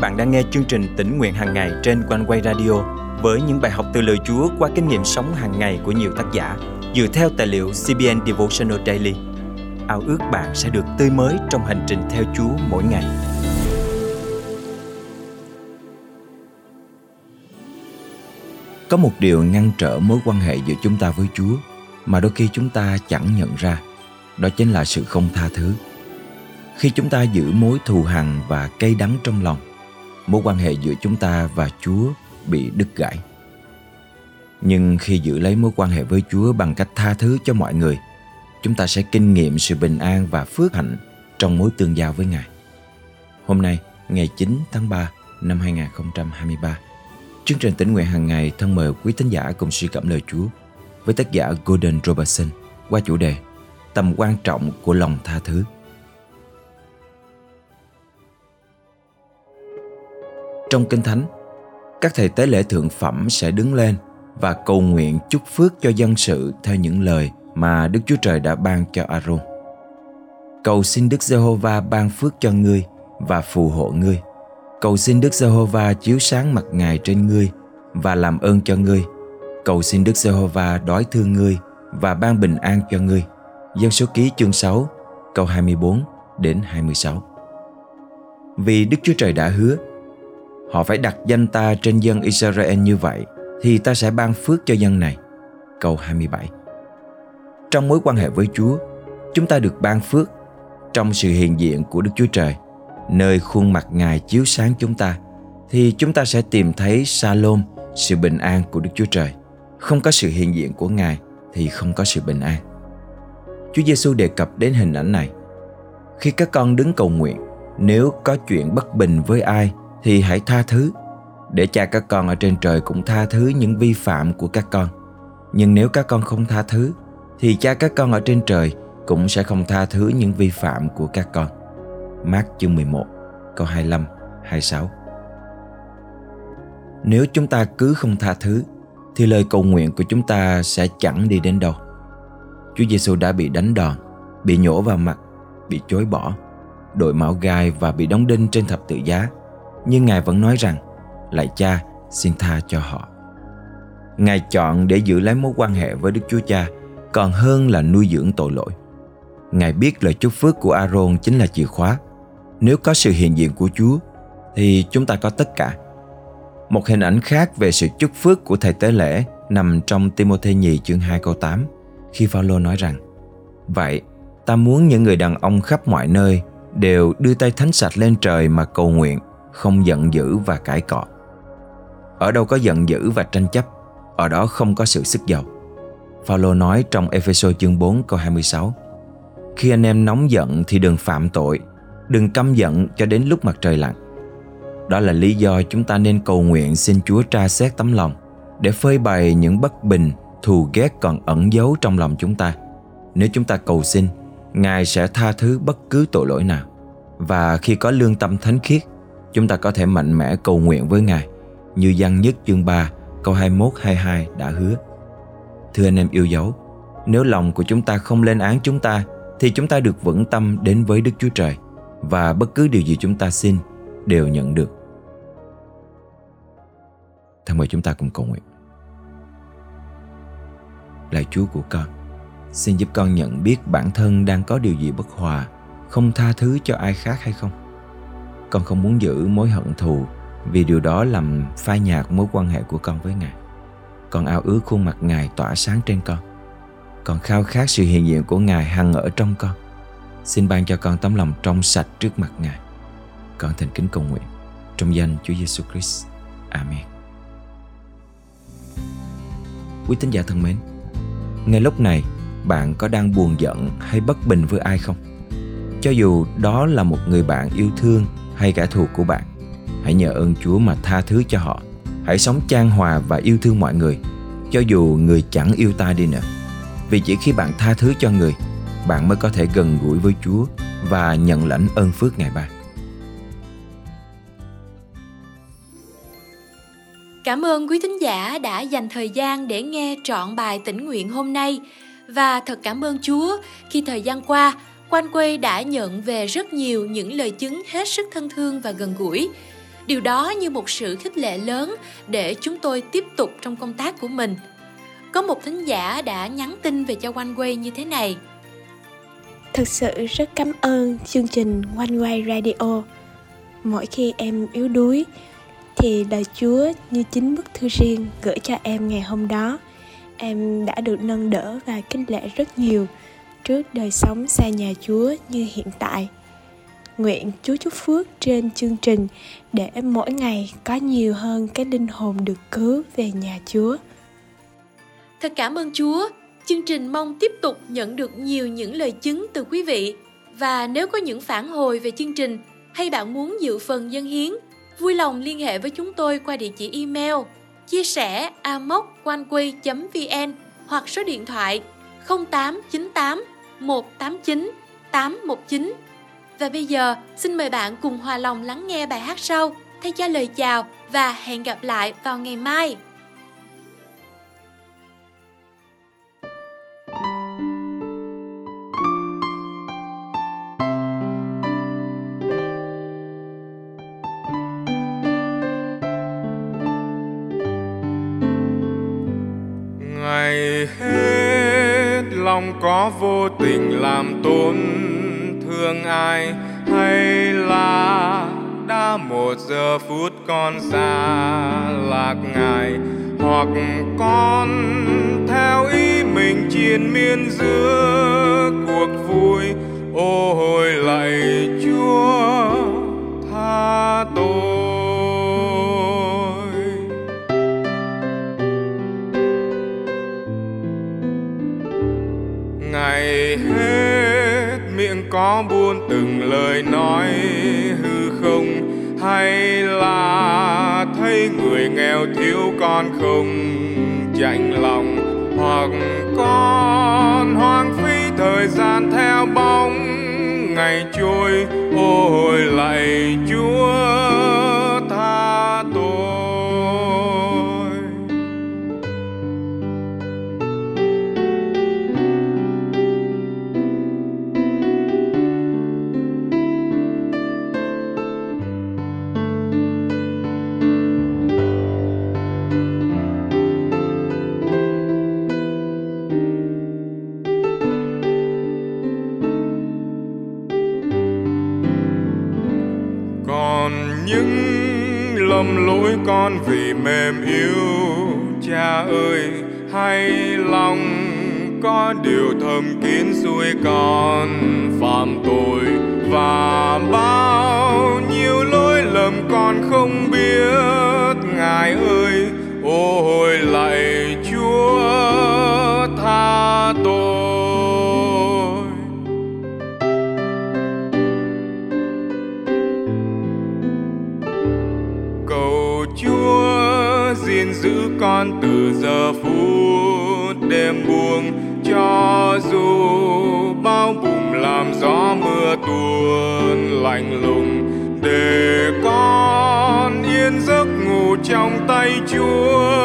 bạn đang nghe chương trình tỉnh nguyện hàng ngày trên quanh quay radio với những bài học từ lời Chúa qua kinh nghiệm sống hàng ngày của nhiều tác giả dựa theo tài liệu CBN Devotional Daily. Ao ước bạn sẽ được tươi mới trong hành trình theo Chúa mỗi ngày. Có một điều ngăn trở mối quan hệ giữa chúng ta với Chúa mà đôi khi chúng ta chẳng nhận ra, đó chính là sự không tha thứ khi chúng ta giữ mối thù hằn và cay đắng trong lòng mối quan hệ giữa chúng ta và chúa bị đứt gãy. Nhưng khi giữ lấy mối quan hệ với chúa bằng cách tha thứ cho mọi người, chúng ta sẽ kinh nghiệm sự bình an và phước hạnh trong mối tương giao với ngài. Hôm nay, ngày 9 tháng 3 năm 2023 chương trình tỉnh nguyện hàng ngày thân mời quý thính giả cùng suy cảm lời chúa với tác giả Gordon Robertson qua chủ đề tầm quan trọng của lòng tha thứ. Trong Kinh Thánh, các thầy tế lễ thượng phẩm sẽ đứng lên và cầu nguyện chúc phước cho dân sự theo những lời mà Đức Chúa Trời đã ban cho Aaron. Cầu xin Đức Giê-hô-va ban phước cho ngươi và phù hộ ngươi. Cầu xin Đức Giê-hô-va chiếu sáng mặt Ngài trên ngươi và làm ơn cho ngươi. Cầu xin Đức Giê-hô-va đói thương ngươi và ban bình an cho ngươi. Dân số ký chương 6, câu 24 đến 26. Vì Đức Chúa Trời đã hứa Họ phải đặt danh ta trên dân Israel như vậy Thì ta sẽ ban phước cho dân này. Câu 27 Trong mối quan hệ với Chúa, Chúng ta được ban phước Trong sự hiện diện của Đức Chúa Trời. Nơi khuôn mặt Ngài chiếu sáng chúng ta, Thì chúng ta sẽ tìm thấy Salom Sự bình an của Đức Chúa Trời. Không có sự hiện diện của Ngài Thì không có sự bình an. Chúa Giêsu đề cập đến hình ảnh này. Khi các con đứng cầu nguyện, Nếu có chuyện bất bình với ai thì hãy tha thứ để cha các con ở trên trời cũng tha thứ những vi phạm của các con. Nhưng nếu các con không tha thứ thì cha các con ở trên trời cũng sẽ không tha thứ những vi phạm của các con. Mát chương 11, câu 25, 26 Nếu chúng ta cứ không tha thứ thì lời cầu nguyện của chúng ta sẽ chẳng đi đến đâu. Chúa Giêsu đã bị đánh đòn, bị nhổ vào mặt, bị chối bỏ, đội mão gai và bị đóng đinh trên thập tự giá nhưng Ngài vẫn nói rằng, Lạy cha, xin tha cho họ. Ngài chọn để giữ lấy mối quan hệ với Đức Chúa Cha, Còn hơn là nuôi dưỡng tội lỗi. Ngài biết lời chúc phước của Aaron chính là chìa khóa. Nếu có sự hiện diện của Chúa, Thì chúng ta có tất cả. Một hình ảnh khác về sự chúc phước của Thầy Tế Lễ Nằm trong Timothy nhì chương 2 câu 8 Khi Phaolô nói rằng, Vậy, ta muốn những người đàn ông khắp mọi nơi Đều đưa tay thánh sạch lên trời mà cầu nguyện không giận dữ và cãi cọ. Ở đâu có giận dữ và tranh chấp, ở đó không có sự sức giàu. Phaolô nói trong Ephesos chương 4 câu 26 Khi anh em nóng giận thì đừng phạm tội, đừng căm giận cho đến lúc mặt trời lặn. Đó là lý do chúng ta nên cầu nguyện xin Chúa tra xét tấm lòng để phơi bày những bất bình, thù ghét còn ẩn giấu trong lòng chúng ta. Nếu chúng ta cầu xin, Ngài sẽ tha thứ bất cứ tội lỗi nào. Và khi có lương tâm thánh khiết, chúng ta có thể mạnh mẽ cầu nguyện với Ngài như văn nhất chương 3 câu 21-22 đã hứa. Thưa anh em yêu dấu, nếu lòng của chúng ta không lên án chúng ta thì chúng ta được vững tâm đến với Đức Chúa Trời và bất cứ điều gì chúng ta xin đều nhận được. Thân mời chúng ta cùng cầu nguyện. Lạy Chúa của con, xin giúp con nhận biết bản thân đang có điều gì bất hòa, không tha thứ cho ai khác hay không? Con không muốn giữ mối hận thù vì điều đó làm phai nhạt mối quan hệ của con với ngài con ao ước khuôn mặt ngài tỏa sáng trên con con khao khát sự hiện diện của ngài hằng ở trong con xin ban cho con tấm lòng trong sạch trước mặt ngài con thành kính cầu nguyện trong danh Chúa Giêsu Christ. Amen. Quý tín giả thân mến, ngay lúc này bạn có đang buồn giận hay bất bình với ai không? Cho dù đó là một người bạn yêu thương hay kẻ thù của bạn. Hãy nhờ ơn chúa mà tha thứ cho họ. Hãy sống chan hòa và yêu thương mọi người, cho dù người chẳng yêu ta đi nữa. Vì chỉ khi bạn tha thứ cho người, bạn mới có thể gần gũi với chúa và nhận lãnh ơn phước ngài ban. Cảm ơn quý thính giả đã dành thời gian để nghe trọn bài tĩnh nguyện hôm nay. Và thật cảm ơn Chúa khi thời gian qua Quan Quay đã nhận về rất nhiều những lời chứng hết sức thân thương và gần gũi. điều đó như một sự khích lệ lớn để chúng tôi tiếp tục trong công tác của mình có một thính giả đã nhắn tin về cho Quan Quê như thế này Thực sự rất cảm ơn chương trình One Way Radio. Mỗi khi em yếu đuối, thì lời Chúa như chính bức thư riêng gửi cho em ngày hôm đó. Em đã được nâng đỡ và kinh lệ rất nhiều trước đời sống xa nhà Chúa như hiện tại. Nguyện Chúa chúc phước trên chương trình để mỗi ngày có nhiều hơn cái linh hồn được cứu về nhà Chúa. Thật cảm ơn Chúa Chương trình mong tiếp tục nhận được nhiều những lời chứng từ quý vị và nếu có những phản hồi về chương trình hay bạn muốn dự phần dân hiến, vui lòng liên hệ với chúng tôi qua địa chỉ email chia sẻ amoconeway.vn hoặc số điện thoại 0898 189 819. Và bây giờ, xin mời bạn cùng hòa lòng lắng nghe bài hát sau thay cho lời chào và hẹn gặp lại vào ngày mai. ngày hết lòng có vui mình làm tổn thương ai? Hay là đã một giờ phút con xa lạc ngài? Hoặc con theo ý mình triền miên giữa cuộc vui? Ôi lạy ngày hết, miệng có buôn từng lời nói hư không? Hay là thấy người nghèo thiếu con không chạnh lòng? Hoặc con hoang phí thời gian theo bóng? Ngày trôi, ôi, lạy chúa. Những lầm lỗi con vì mềm yếu. Cha ơi, hay lòng có điều thầm kín xuôi con, phạm tội và bao nhiêu lỗi lầm con không Chúa gìn giữ con từ giờ phút đêm buông cho dù bao bùng làm gió mưa tuôn lạnh lùng, để con yên giấc ngủ trong tay Chúa.